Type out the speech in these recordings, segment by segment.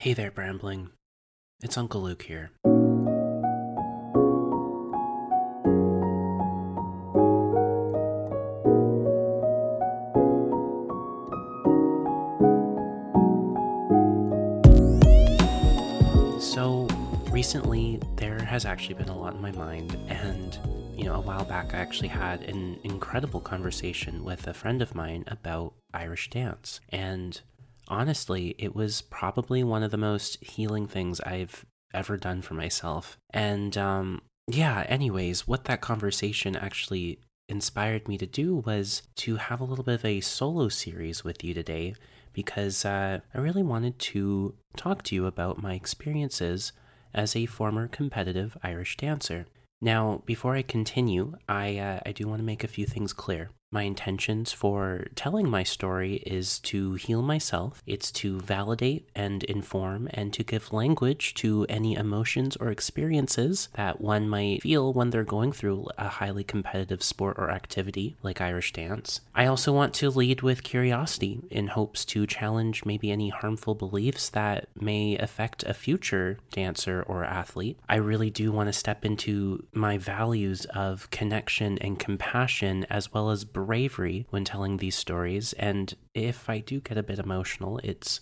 Hey there, Brambling. It's Uncle Luke here. So, recently, there has actually been a lot in my mind, and you know, a while back, I actually had an incredible conversation with a friend of mine about Irish dance. And honestly, it was probably one of the most healing things I've ever done for myself. And um, yeah, anyways, what that conversation actually inspired me to do was to have a little bit of a solo series with you today because uh, I really wanted to talk to you about my experiences as a former competitive Irish dancer. Now, before I continue, I, uh, I do want to make a few things clear. My intentions for telling my story is to heal myself, it's to validate and inform, and to give language to any emotions or experiences that one might feel when they're going through a highly competitive sport or activity like Irish dance. I also want to lead with curiosity in hopes to challenge maybe any harmful beliefs that may affect a future dancer or athlete. I really do want to step into my values of connection and compassion as well as bravery when telling these stories, and if I do get a bit emotional, it's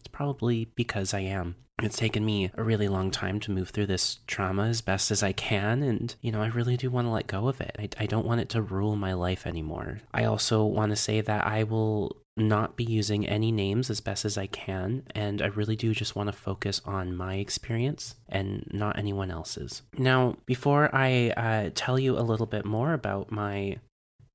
it's probably because I am. It's taken me a really long time to move through this trauma as best as I can, and you know, I really do want to let go of it. I, I don't want it to rule my life anymore. I also want to say that I will not be using any names as best as I can, and I really do just want to focus on my experience and not anyone else's. Now, before I uh, tell you a little bit more about my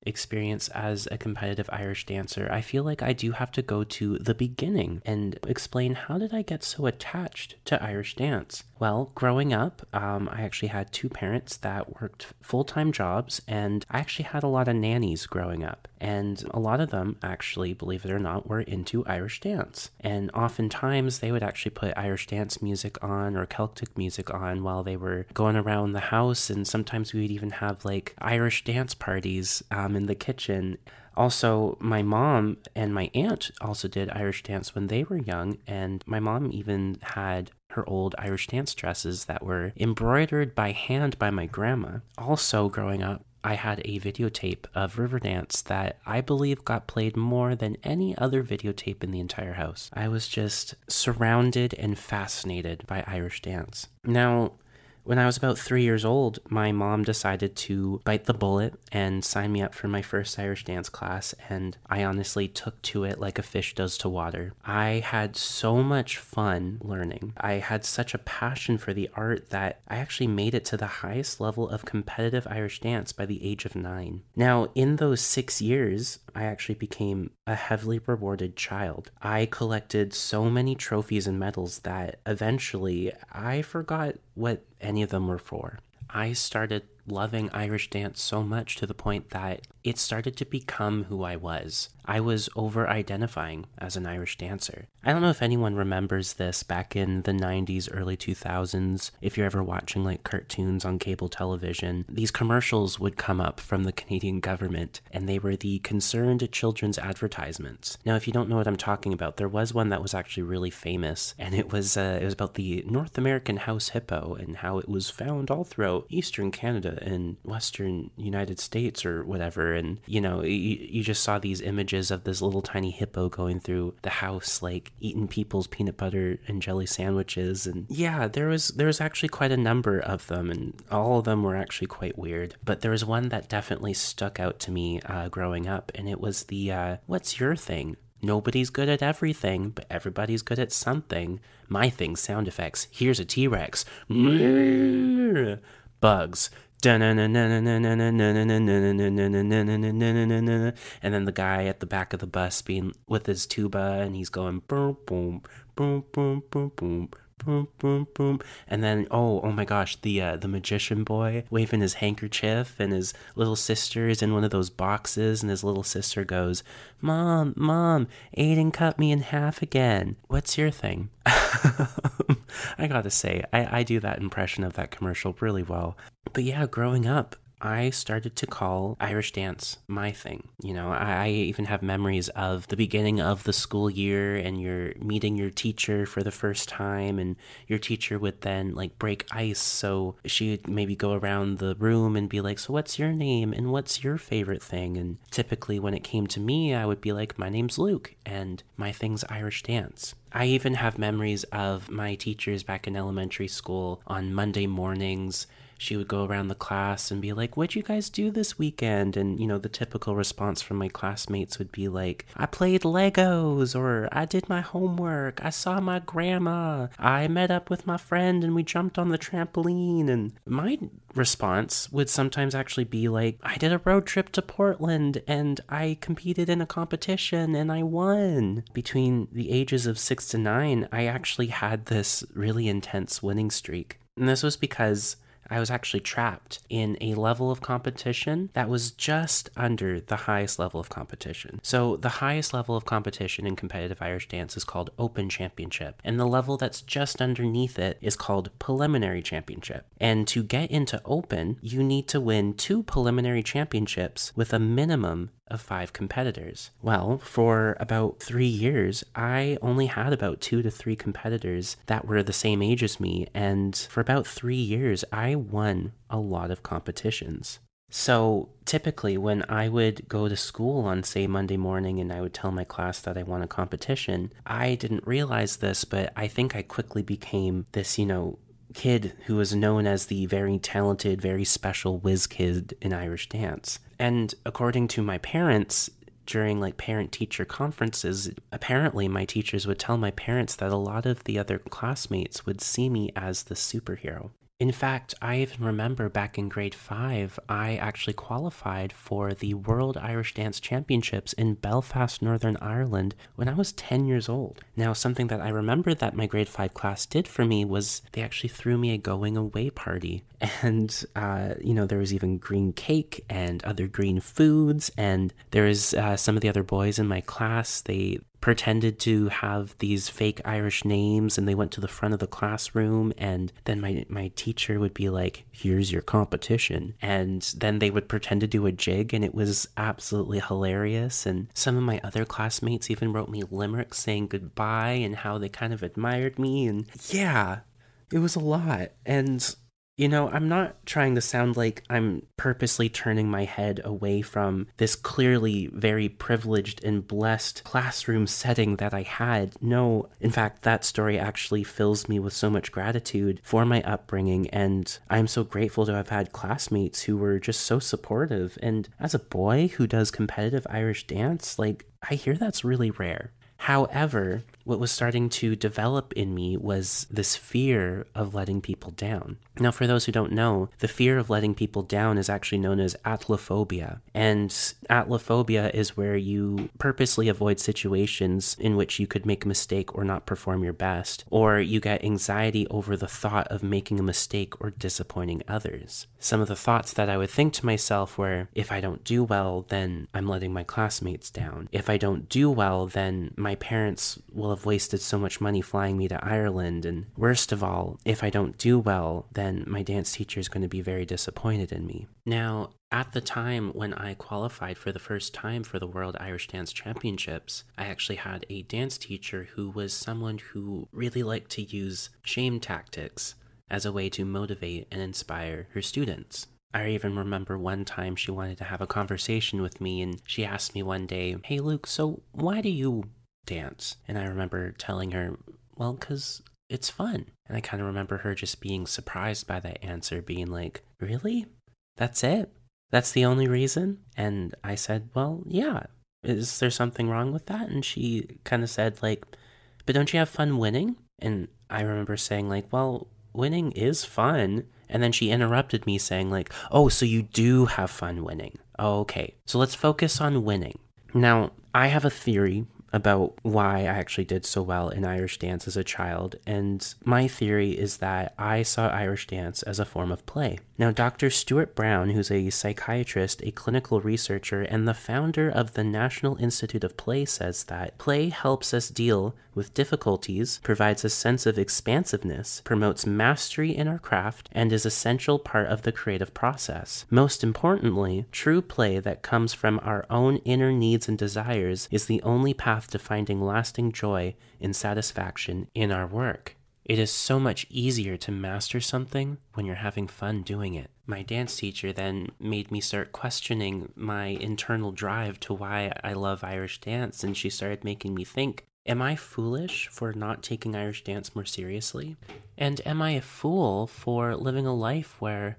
experience as a competitive Irish dancer, I feel like I do have to go to the beginning and explain how did I get so attached to Irish dance? Well, growing up, um, I actually had two parents that worked full time jobs, and I actually had a lot of nannies growing up. And a lot of them, actually, believe it or not, were into Irish dance. And oftentimes they would actually put Irish dance music on or Celtic music on while they were going around the house. And sometimes we would even have like Irish dance parties um, Um, in the kitchen. Also, my mom and my aunt also did Irish dance when they were young, and my mom even had her old Irish dance dresses that were embroidered by hand by my grandma. Also, growing up, I had a videotape of Riverdance that I believe got played more than any other videotape in the entire house. I was just surrounded and fascinated by Irish dance. Now, when I was about three years old, my mom decided to bite the bullet and sign me up for my first Irish dance class, and I honestly took to it like a fish does to water. I had so much fun learning. I had such a passion for the art that I actually made it to the highest level of competitive Irish dance by the age of nine. Now, in those six years, I actually became a heavily rewarded child. I collected so many trophies and medals that eventually I forgot what any of them were for. I started loving Irish dance so much to the point that it started to become who I was. I was over identifying as an Irish dancer. I don't know if anyone remembers this back in the 90s, early 2000s. If you're ever watching like cartoons on cable television, these commercials would come up from the Canadian government and they were the concerned children's advertisements. Now, if you don't know what I'm talking about, there was one that was actually really famous and it was uh, it was about the North American house hippo and how it was found all throughout eastern Canada and western United States or whatever and you know, you, you just saw these images images of this little tiny hippo going through the house, like eating people's peanut butter and jelly sandwiches. And yeah, there was there was actually quite a number of them, and all of them were actually quite weird. But there was one that definitely stuck out to me uh, growing up, and it was the uh, "What's your thing?" Nobody's good at everything, but everybody's good at something. My thing, sound effects. Here's a T Rex. Bugs. And then the guy at the back of the bus being with his tuba and he's going boom boom boom boom boom boom boom boom boom. And then oh oh my gosh the uh, the magician boy waving his handkerchief and his little sister is in one of those boxes. And his little sister goes mom mom aiden cut me in half again. What's your thing? I gotta say I, I do that impression of that commercial really well. But yeah growing up I started to call Irish dance my thing. You know, I, even have memories of the beginning of the school year and you're meeting your teacher for the first time, and your teacher would then like break ice. So she'd maybe go around the room and be like, So, what's your name? And what's your favorite thing? And typically, when it came to me, I would be like, My name's Luke, and my thing's Irish dance. I even have memories of my teachers back in elementary school on Monday mornings she would go around the class and be like, What'd you guys do this weekend? And, you know, the typical response from my classmates would be like, I played Legos, or I did my homework, I saw my grandma, I met up with my friend and we jumped on the trampoline. And my response would sometimes actually be like, I did a road trip to Portland and I competed in a competition and I won. Between the ages of six to nine, I actually had this really intense winning streak. And this was because I was actually trapped in a level of competition that was just under the highest level of competition. So, the highest level of competition in competitive Irish dance is called Open Championship, and the level that's just underneath it is called Preliminary Championship. And to get into Open, you need to win two preliminary championships with a minimum of five competitors. Well, for about three years, I only had about two to three competitors that were the same age as me, and for about three years, I won a lot of competitions. So typically, when I would go to school on, say, Monday morning and I would tell my class that I won a competition, I didn't realize this, but I think I quickly became this, you know, kid who was known as the very talented, very special whiz kid in Irish dance. And according to my parents, during like parent teacher conferences, apparently my teachers would tell my parents that a lot of the other classmates would see me as the superhero. In fact, I even remember back in grade five, I actually qualified for the World Irish Dance Championships in Belfast, Northern Ireland when I was 10 years old. Now, something that I remember that my grade five class did for me was they actually threw me a going away party. And, uh, you know, there was even green cake and other green foods. And there was uh, some of the other boys in my class, they pretended to have these fake Irish names and they went to the front of the classroom and then my my teacher would be like here's your competition. And then they would pretend to do a jig and it was absolutely hilarious. And some of my other classmates even wrote me limericks saying goodbye and how they kind of admired me. And yeah it was a lot. And you know, I'm not trying to sound like I'm purposely turning my head away from this clearly very privileged and blessed classroom setting that I had. No, in fact, that story actually fills me with so much gratitude for my upbringing, and I'm so grateful to have had classmates who were just so supportive. And as a boy who does competitive Irish dance, like, I hear that's really rare. However, what was starting to develop in me was this fear of letting people down. Now, for those who don't know, the fear of letting people down is actually known as atelophobia. And atelophobia is where you purposely avoid situations in which you could make a mistake or not perform your best, or you get anxiety over the thought of making a mistake or disappointing others. Some of the thoughts that I would think to myself were if I don't do well, then I'm letting my classmates down. If I don't do well, then my parents will have wasted so much money flying me to Ireland. And worst of all, if I don't do well, then my dance teacher is going to be very disappointed in me. Now, at the time when I qualified for the first time for the World Irish Dance Championships, I actually had a dance teacher who was someone who really liked to use shame tactics as a way to motivate and inspire her students. I even remember one time she wanted to have a conversation with me and she asked me one day, Hey Luke, so why do you dance. And I remember telling her, well, because it's fun. And I kind of remember her just being surprised by that answer, being like, really? That's it? That's the only reason? And I said, well, yeah. Is there something wrong with that? And she kind of said, like, but don't you have fun winning? And I remember saying, like, well, winning is fun. And then she interrupted me saying, like, oh, so you do have fun winning. Okay. So let's focus on winning. Now, I have a theory about why I actually did so well in Irish dance as a child, and my theory is that I saw Irish dance as a form of play. Now, Dr. Stuart Brown, who's a psychiatrist, a clinical researcher, and the founder of the National Institute of Play, says that play helps us deal with difficulties, provides a sense of expansiveness, promotes mastery in our craft, and is essential part of the creative process. Most importantly, true play that comes from our own inner needs and desires is the only path to finding lasting joy and satisfaction in our work. It is so much easier to master something when you're having fun doing it. My dance teacher then made me start questioning my internal drive to why I love Irish dance, and she started making me think Am I foolish for not taking Irish dance more seriously? And am I a fool for living a life where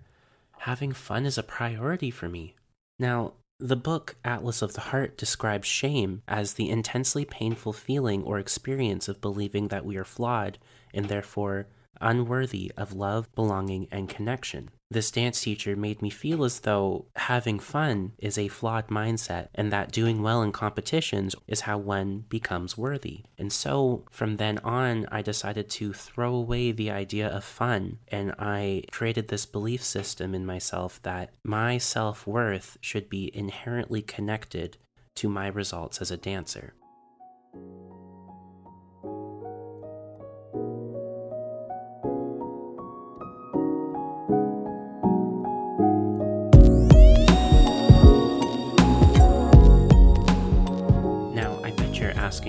having fun is a priority for me? Now, the book Atlas of the Heart describes shame as the intensely painful feeling or experience of believing that we are flawed and therefore unworthy of love, belonging, and connection. This dance teacher made me feel as though having fun is a flawed mindset and that doing well in competitions is how one becomes worthy. And so from then on, I decided to throw away the idea of fun and I created this belief system in myself that my self worth should be inherently connected to my results as a dancer.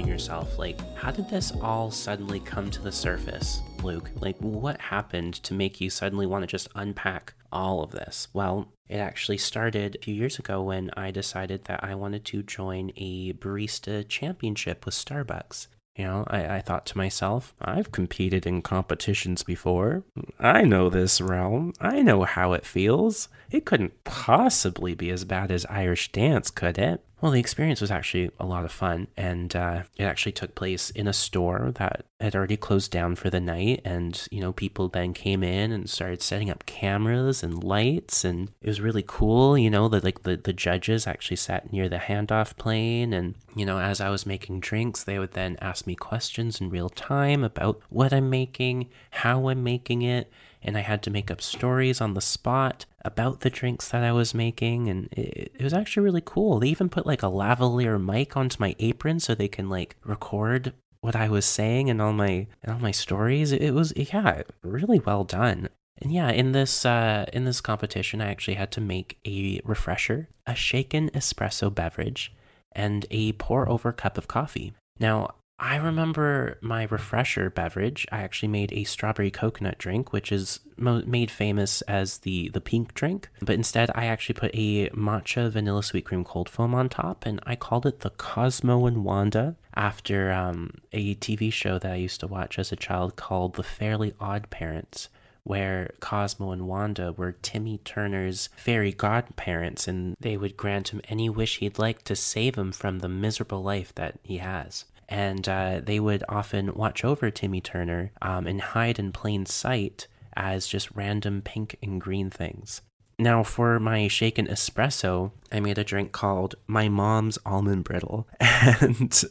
Asking yourself, like, how did this all suddenly come to the surface, Luke? Like, what happened to make you suddenly want to just unpack all of this? Well, it actually started a few years ago when I decided that I wanted to join a barista championship with Starbucks. You know, I, I thought to myself, I've competed in competitions before. I know this realm. I know how it feels. It couldn't possibly be as bad as Irish dance, could it? Well, the experience was actually a lot of fun, and uh, it actually took place in a store that had already closed down for the night. And you know, people then came in and started setting up cameras and lights, and it was really cool. You know, that like the the judges actually sat near the handoff plane, and you know, as I was making drinks, they would then ask me questions in real time about what I'm making, how I'm making it and I had to make up stories on the spot about the drinks that I was making, and it, it, was actually really cool. They even put like a lavalier mic onto my apron so they can like record what I was saying and all my and all my stories. It was yeah, really well done. And yeah, in this uh, in this competition, I actually had to make a refresher, a shaken espresso beverage, and a pour over cup of coffee. Now, I remember my refresher beverage. I actually made a strawberry coconut drink, which is mo- made famous as the the pink drink. But instead, I actually put a matcha vanilla sweet cream cold foam on top, and I called it the Cosmo and Wanda after um, a TV show that I used to watch as a child called The Fairly Odd Parents where Cosmo and Wanda were Timmy Turner's fairy godparents, and they would grant him any wish he'd like to save him from the miserable life that he has and uh, they would often watch over Timmy Turner um, and hide in plain sight as just random pink and green things. Now, for my shaken espresso, I made a drink called My Mom's Almond Brittle. And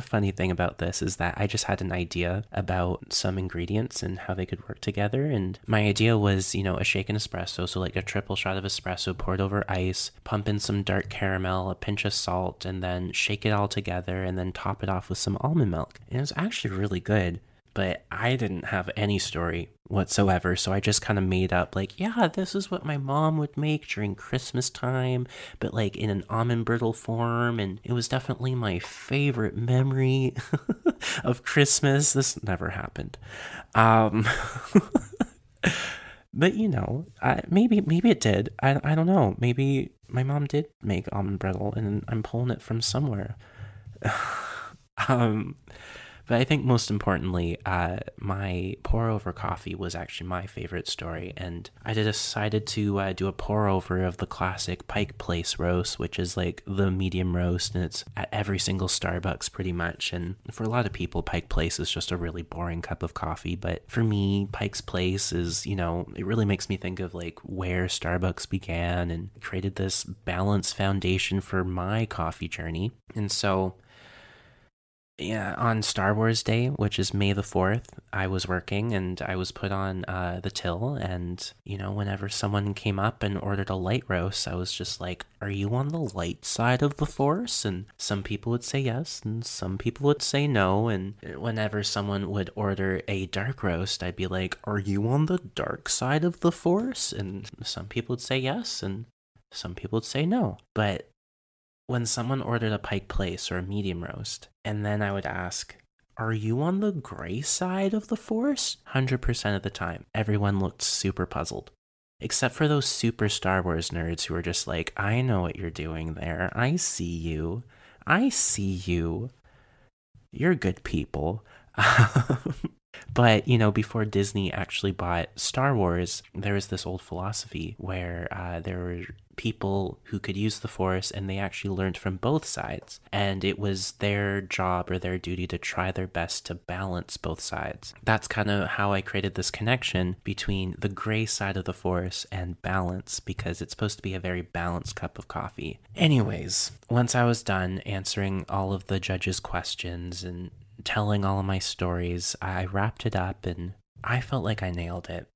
funny thing about this is that I just had an idea about some ingredients and how they could work together. And my idea was, you know, a shaken espresso, so like a triple shot of espresso poured over ice, pump in some dark caramel, a pinch of salt, and then shake it all together and then top it off with some almond milk. And it was actually really good but I didn't have any story whatsoever. So I just kind of made up, like, yeah, this is what my mom would make during Christmas time, but like in an almond brittle form. And it was definitely my favorite memory of Christmas. This never happened. Um, but you know, I, maybe maybe it did. I, I don't know. Maybe my mom did make almond brittle, and I'm pulling it from somewhere. um, but I think most importantly, uh, my pour over coffee was actually my favorite story. And I decided to uh, do a pour over of the classic Pike Place roast, which is like the medium roast, and it's at every single Starbucks pretty much. And for a lot of people, Pike Place is just a really boring cup of coffee. But for me, Pike's Place is, you know, it really makes me think of like where Starbucks began and created this balanced foundation for my coffee journey. And so yeah, on Star Wars Day, which is May the 4th, I was working and I was put on uh, the till. And, you know, whenever someone came up and ordered a light roast, I was just like, Are you on the light side of the Force? And some people would say yes, and some people would say no. And whenever someone would order a dark roast, I'd be like, Are you on the dark side of the Force? And some people would say yes, and some people would say no. But when someone ordered a pike place or a medium roast, and then I would ask, Are you on the gray side of the force? 100% of the time, everyone looked super puzzled. Except for those super Star Wars nerds who are just like, I know what you're doing there. I see you. I see you. You're good people. Um, But, you know, before Disney actually bought Star Wars, there was this old philosophy where uh, there were people who could use the Force and they actually learned from both sides. And it was their job or their duty to try their best to balance both sides. That's kind of how I created this connection between the gray side of the Force and balance because it's supposed to be a very balanced cup of coffee. Anyways, once I was done answering all of the judges' questions and telling all of my stories, I wrapped it up and I felt like I nailed it.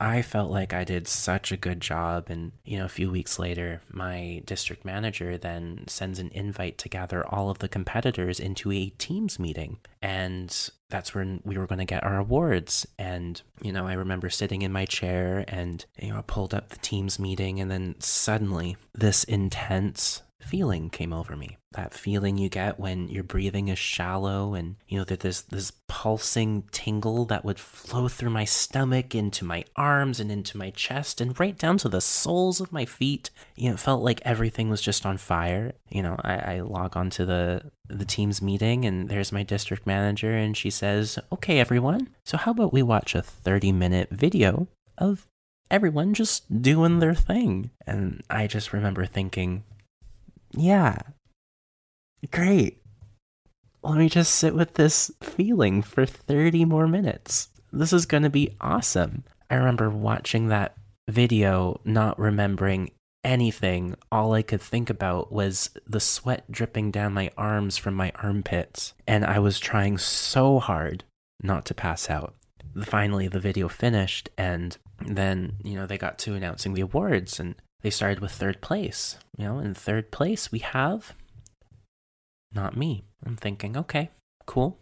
I felt like I did such a good job. And, you know, a few weeks later, my district manager then sends an invite to gather all of the competitors into a Teams meeting. And that's when we were going to get our awards. And, you know, I remember sitting in my chair and, you know, I pulled up the Teams meeting. And then suddenly, this intense feeling came over me. That feeling you get when your breathing is shallow and you know that there's this pulsing tingle that would flow through my stomach into my arms and into my chest and right down to the soles of my feet. You know, it felt like everything was just on fire. You know, I, I log onto the the Teams meeting and there's my district manager and she says, Okay everyone, so how about we watch a 30 minute video of everyone just doing their thing. And I just remember thinking, yeah. Great. Let me just sit with this feeling for 30 more minutes. This is going to be awesome. I remember watching that video, not remembering anything. All I could think about was the sweat dripping down my arms from my armpits. And I was trying so hard not to pass out. Finally, the video finished, and then, you know, they got to announcing the awards. And they started with third place. You know, in third place, we have not me. I'm thinking, okay, cool.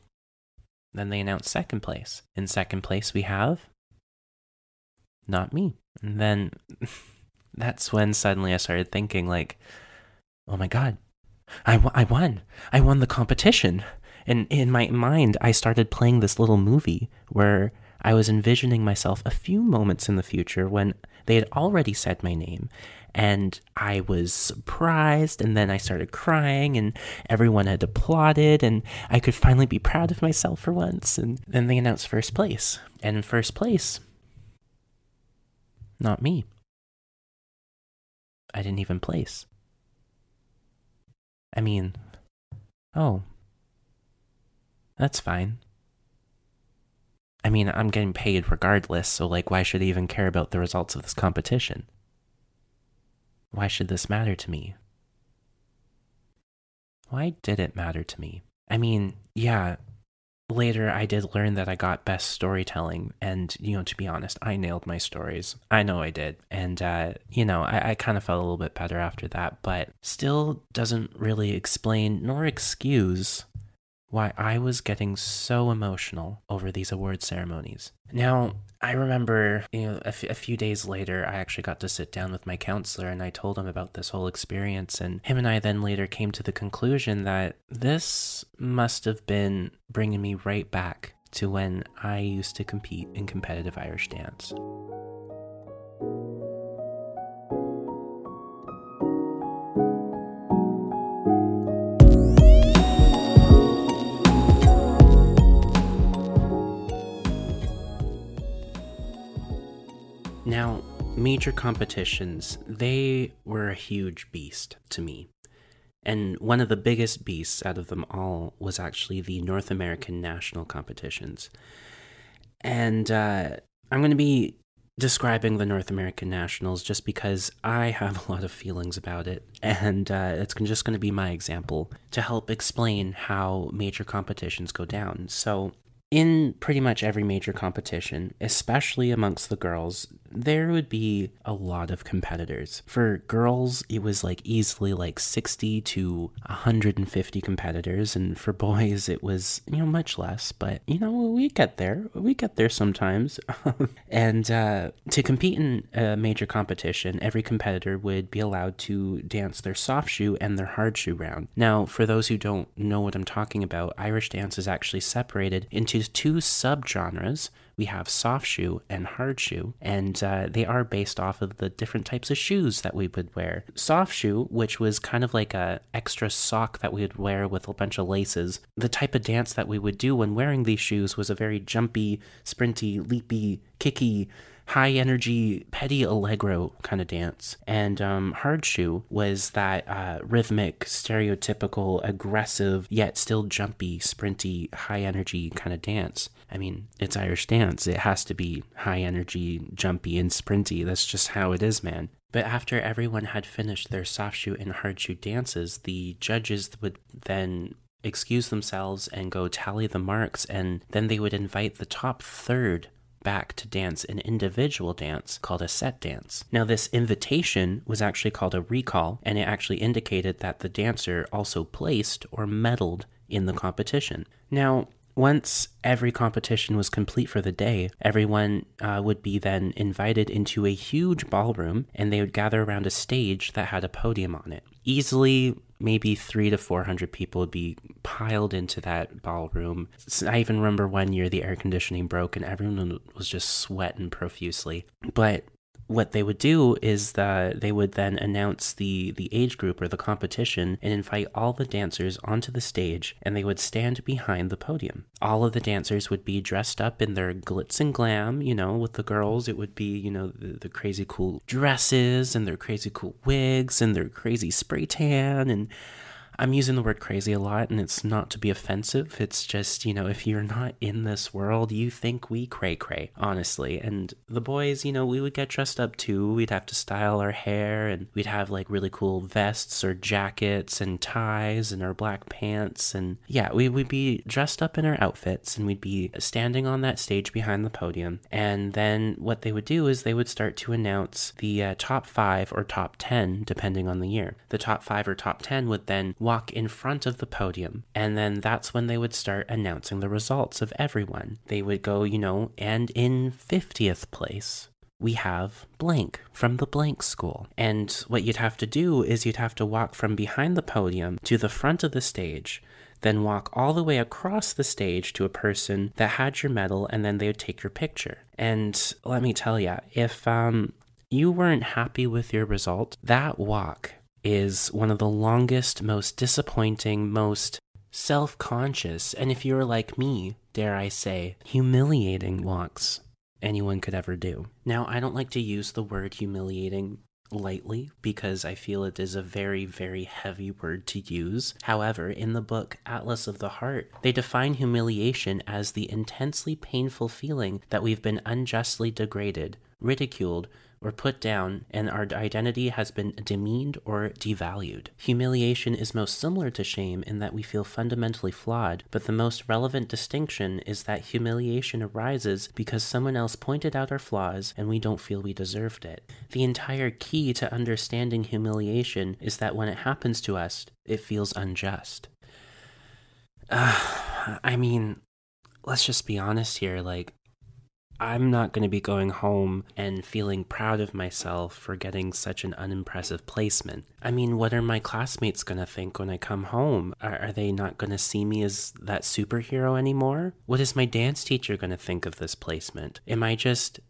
Then they announced second place. In second place, we have not me. And then that's when suddenly I started thinking, like, oh my God, I, I won. I won the competition. And in my mind, I started playing this little movie where I was envisioning myself a few moments in the future when they had already said my name, and I was surprised, and then I started crying, and everyone had applauded, and I could finally be proud of myself for once. And then they announced first place, and in first place, not me. I didn't even place. I mean, oh, that's fine. I mean, I'm getting paid regardless, so like, why should I even care about the results of this competition? Why should this matter to me? Why did it matter to me? I mean, yeah, later I did learn that I got best storytelling, and, you know, to be honest, I nailed my stories. I know I did. And, uh, you know, I, I kind of felt a little bit better after that, but still doesn't really explain nor excuse why I was getting so emotional over these award ceremonies. Now, I remember, you know, a, f- a few days later, I actually got to sit down with my counselor and I told him about this whole experience. And him and I then later came to the conclusion that this must have been bringing me right back to when I used to compete in competitive Irish dance. Now, major competitions, they were a huge beast to me. And one of the biggest beasts out of them all was actually the North American national competitions. And uh, I'm going to be describing the North American Nationals just because I have a lot of feelings about it. And uh, it's just going to be my example to help explain how major competitions go down. So, in pretty much every major competition, especially amongst the girls, there would be a lot of competitors. For girls, it was like easily like 60 to 150 competitors, and for boys, it was, you know, much less, but you know, we get there. We get there sometimes. and uh, to compete in a major competition, every competitor would be allowed to dance their soft shoe and their hard shoe round. Now, for those who don't know what I'm talking about, Irish dance is actually separated into two subgenres. We have soft shoe and hard shoe, and uh, they are based off of the different types of shoes that we would wear. Soft shoe, which was kind of like a extra sock that we would wear with a bunch of laces. The type of dance that we would do when wearing these shoes was a very jumpy, sprinty, leapy, kicky high energy, petit allegro kind of dance. And um, Hard Shoe was that uh, rhythmic, stereotypical, aggressive, yet still jumpy, sprinty, high energy kind of dance. I mean, it's Irish dance. It has to be high energy, jumpy, and sprinty. That's just how it is, man. But after everyone had finished their soft shoe and hard shoe dances, the judges would then excuse themselves and go tally the marks, and then they would invite the top third back to dance an individual dance called a set dance. Now, this invitation was actually called a recall, and it actually indicated that the dancer also placed or medaled in the competition. Now, once every competition was complete for the day, everyone uh, would be then invited into a huge ballroom and they would gather around a stage that had a podium on it. Easily maybe three to 400 people would be piled into that ballroom. I even remember one year the air conditioning broke and everyone was just sweating profusely. But what they would do is that they would then announce the the age group or the competition and invite all the dancers onto the stage and they would stand behind the podium. All of the dancers would be dressed up in their glitz and glam you know with the girls. It would be you know the, the crazy cool dresses and their crazy cool wigs and their crazy spray tan and I'm using the word crazy a lot, and it's not to be offensive. It's just, you know, if you're not in this world, you think we cray cray, honestly. And the boys, you know, we would get dressed up too. We'd have to style our hair, and we'd have like really cool vests or jackets and ties and our black pants. And yeah, we would be dressed up in our outfits, and we'd be standing on that stage behind the podium. And then what they would do is they would start to announce the uh, top five or top 10, depending on the year. The top five or top 10 would then walk in front of the podium. And then that's when they would start announcing the results of everyone. They would go, you know, and in 50th place, we have blank from the blank school. And what you'd have to do is you'd have to walk from behind the podium to the front of the stage, then walk all the way across the stage to a person that had your medal, and then they would take your picture. And let me tell you, if um, you weren't happy with your result, that walk is one of the longest, most disappointing, most self conscious, and if you're like me, dare I say, humiliating walks anyone could ever do. Now, I don't like to use the word humiliating lightly because I feel it is a very, very heavy word to use. However, in the book Atlas of the Heart, they define humiliation as the intensely painful feeling that we've been unjustly degraded, ridiculed, or put down, and our identity has been demeaned or devalued. Humiliation is most similar to shame in that we feel fundamentally flawed, but the most relevant distinction is that humiliation arises because someone else pointed out our flaws and we don't feel we deserved it. The entire key to understanding humiliation is that when it happens to us, it feels unjust. Uh, I mean, let's just be honest here. Like, I'm not going to be going home and feeling proud of myself for getting such an unimpressive placement. I mean, what are my classmates going to think when I come home? Are, are they not going to see me as that superhero anymore? What is my dance teacher going to think of this placement? Am I just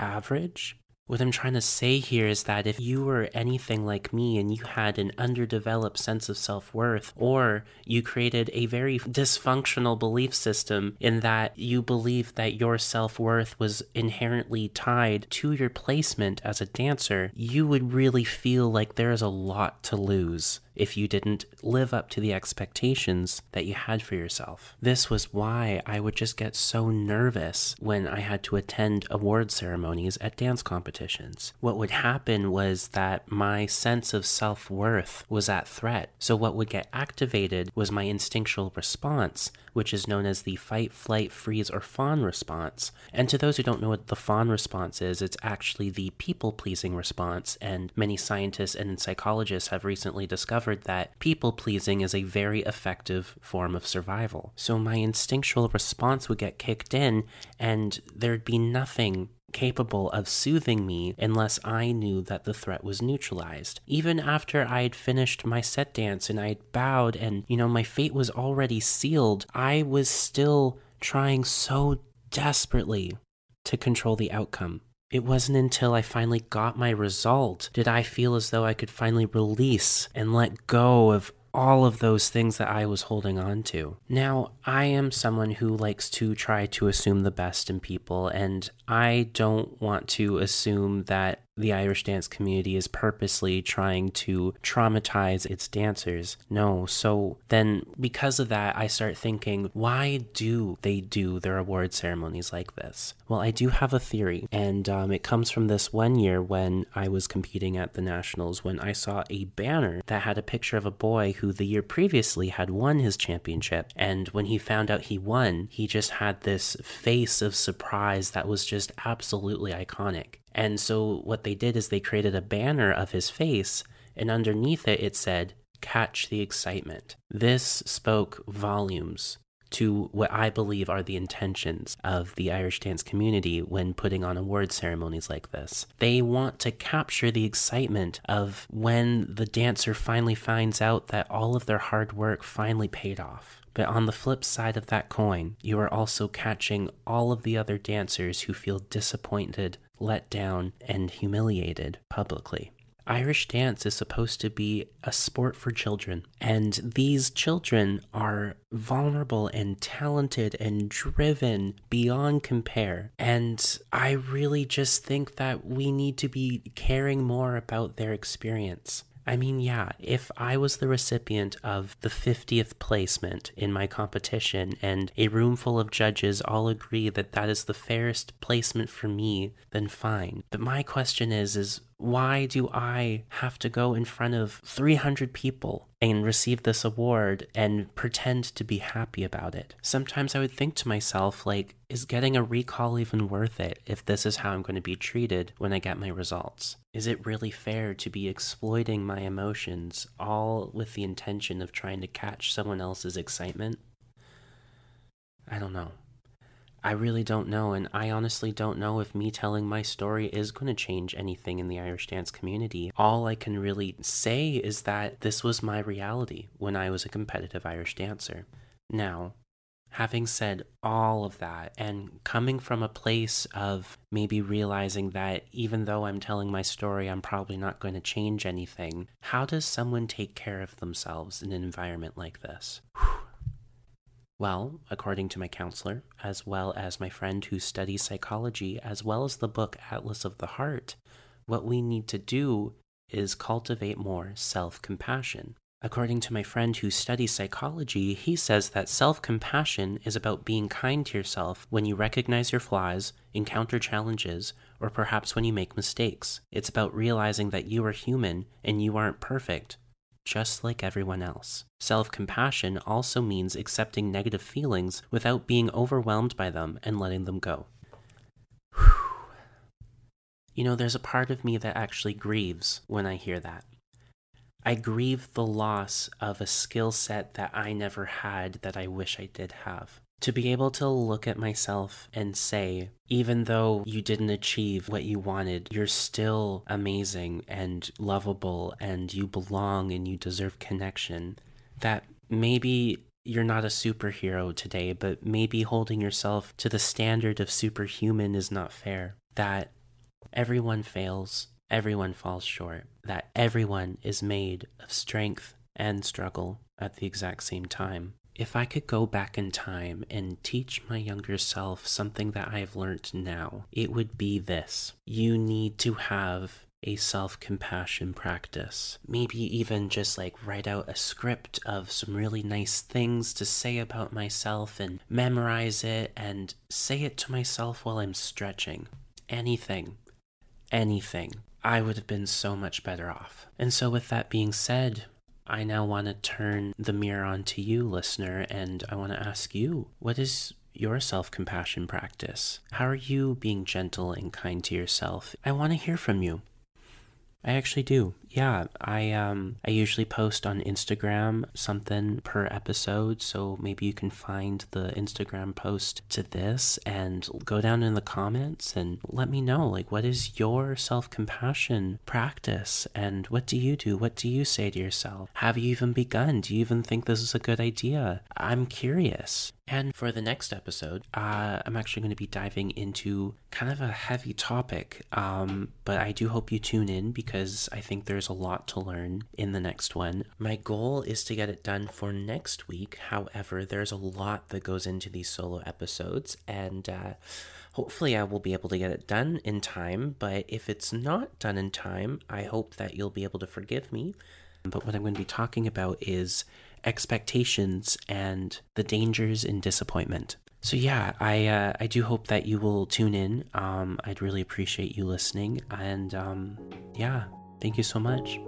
average? What I'm trying to say here is that if you were anything like me and you had an underdeveloped sense of self worth, or you created a very dysfunctional belief system in that you believed that your self worth was inherently tied to your placement as a dancer, you would really feel like there is a lot to lose if you didn't live up to the expectations that you had for yourself. This was why I would just get so nervous when I had to attend award ceremonies at dance competitions. What would happen was that my sense of self worth was at threat. So, what would get activated was my instinctual response, which is known as the fight, flight, freeze, or fawn response. And to those who don't know what the fawn response is, it's actually the people pleasing response. And many scientists and psychologists have recently discovered that people pleasing is a very effective form of survival. So my instinctual response would get kicked in, and there'd be nothing capable of soothing me unless I knew that the threat was neutralized. Even after I had finished my set dance and I had bowed and, you know, my fate was already sealed, I was still trying so desperately to control the outcome. It wasn't until I finally got my result did I feel as though I could finally release and let go of all of those things that I was holding on to. Now, I am someone who likes to try to assume the best in people, and I don't want to assume that the Irish dance community is purposely trying to traumatize its dancers. No. So then, because of that, I start thinking, why do they do their award ceremonies like this? Well, I do have a theory, and um, it comes from this one year when I was competing at the Nationals when I saw a banner that had a picture of a boy who the year previously had won his championship. And when he found out he won, he just had this face of surprise that was just absolutely iconic. And so what they did is they created a banner of his face, and underneath it, it said, Catch the excitement. This spoke volumes to what I believe are the intentions of the Irish dance community when putting on award ceremonies like this. They want to capture the excitement of when the dancer finally finds out that all of their hard work finally paid off. But on the flip side of that coin, you are also catching all of the other dancers who feel disappointed let down, and humiliated publicly. Irish dance is supposed to be a sport for children, and these children are vulnerable and talented and driven beyond compare. And I really just think that we need to be caring more about their experience. I mean, yeah, if I was the recipient of the 50th placement in my competition and a room full of judges all agree that that is the fairest placement for me, then fine. But my question is is why do I have to go in front of 300 people and receive this award and pretend to be happy about it? Sometimes I would think to myself, like, is getting a recall even worth it if this is how I'm going to be treated when I get my results? Is it really fair to be exploiting my emotions all with the intention of trying to catch someone else's excitement? I don't know. I really don't know, and I honestly don't know if me telling my story is going to change anything in the Irish dance community. All I can really say is that this was my reality when I was a competitive Irish dancer. Now, having said all of that, and coming from a place of maybe realizing that even though I'm telling my story, I'm probably not going to change anything, how does someone take care of themselves in an environment like this? Whew. Well, according to my counselor, as well as my friend who studies psychology, as well as the book Atlas of the Heart, what we need to do is cultivate more self compassion. According to my friend who studies psychology, he says that self compassion is about being kind to yourself when you recognize your flaws, encounter challenges, or perhaps when you make mistakes. It's about realizing that you are human and you aren't perfect, just like everyone else. Self compassion also means accepting negative feelings without being overwhelmed by them and letting them go. You know, there's a part of me that actually grieves when I hear that. I grieve the loss of a skill set that I never had that I wish I did have. To be able to look at myself and say, even though you didn't achieve what you wanted, you're still amazing and lovable and you belong and you deserve connection. That maybe you're not a superhero today, but maybe holding yourself to the standard of superhuman is not fair. That everyone fails, everyone falls short, that everyone is made of strength and struggle at the exact same time. If I could go back in time and teach my younger self something that I've learned now, it would be this. You need to have a self compassion practice. Maybe even just like write out a script of some really nice things to say about myself and memorize it and say it to myself while I'm stretching. Anything. Anything. I would have been so much better off. And so, with that being said, I now want to turn the mirror onto you, listener, and I want to ask you what is your self compassion practice? How are you being gentle and kind to yourself? I want to hear from you. I actually do. Yeah, I um I usually post on Instagram something per episode, so maybe you can find the Instagram post to this and go down in the comments and let me know like what is your self-compassion practice and what do you do? What do you say to yourself? Have you even begun? Do you even think this is a good idea? I'm curious. And for the next episode, uh, I'm actually going to be diving into kind of a heavy topic, um, but I do hope you tune in because I think there's a lot to learn in the next one. My goal is to get it done for next week. However, there's a lot that goes into these solo episodes, and uh, hopefully I will be able to get it done in time. But if it's not done in time, I hope that you'll be able to forgive me. But what I'm going to be talking about is expectations and the dangers in disappointment. So yeah, I uh, I do hope that you will tune in. Um, I'd really appreciate you listening, and um, yeah, thank you so much.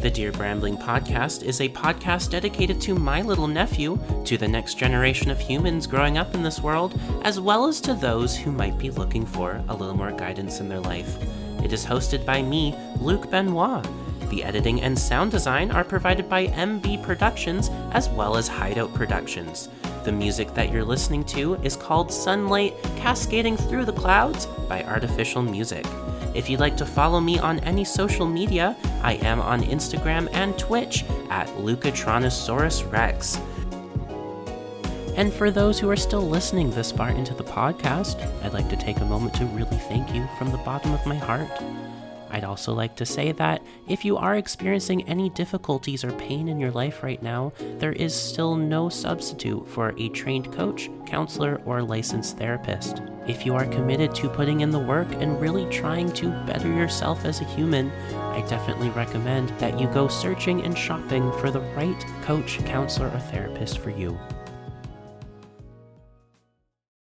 The Dear Brambling podcast is a podcast dedicated to my little nephew, to the next generation of humans growing up in this world, as well as to those who might be looking for a little more guidance in their life. It is hosted by me, Luke Benoit. The editing and sound design are provided by MB Productions as well as Hideout Productions. The music that you're listening to is called Sunlight Cascading Through the Clouds by Artificial Music. If you'd like to follow me on any social media, I am on Instagram and Twitch at Lucatronosaurus Rex. And for those who are still listening this far into the podcast, I'd like to take a moment to really thank you from the bottom of my heart. I'd also like to say that if you are experiencing any difficulties or pain in your life right now, there is still no substitute for a trained coach, counselor, or licensed therapist. If you are committed to putting in the work and really trying to better yourself as a human, I definitely recommend that you go searching and shopping for the right coach, counselor, or therapist for you.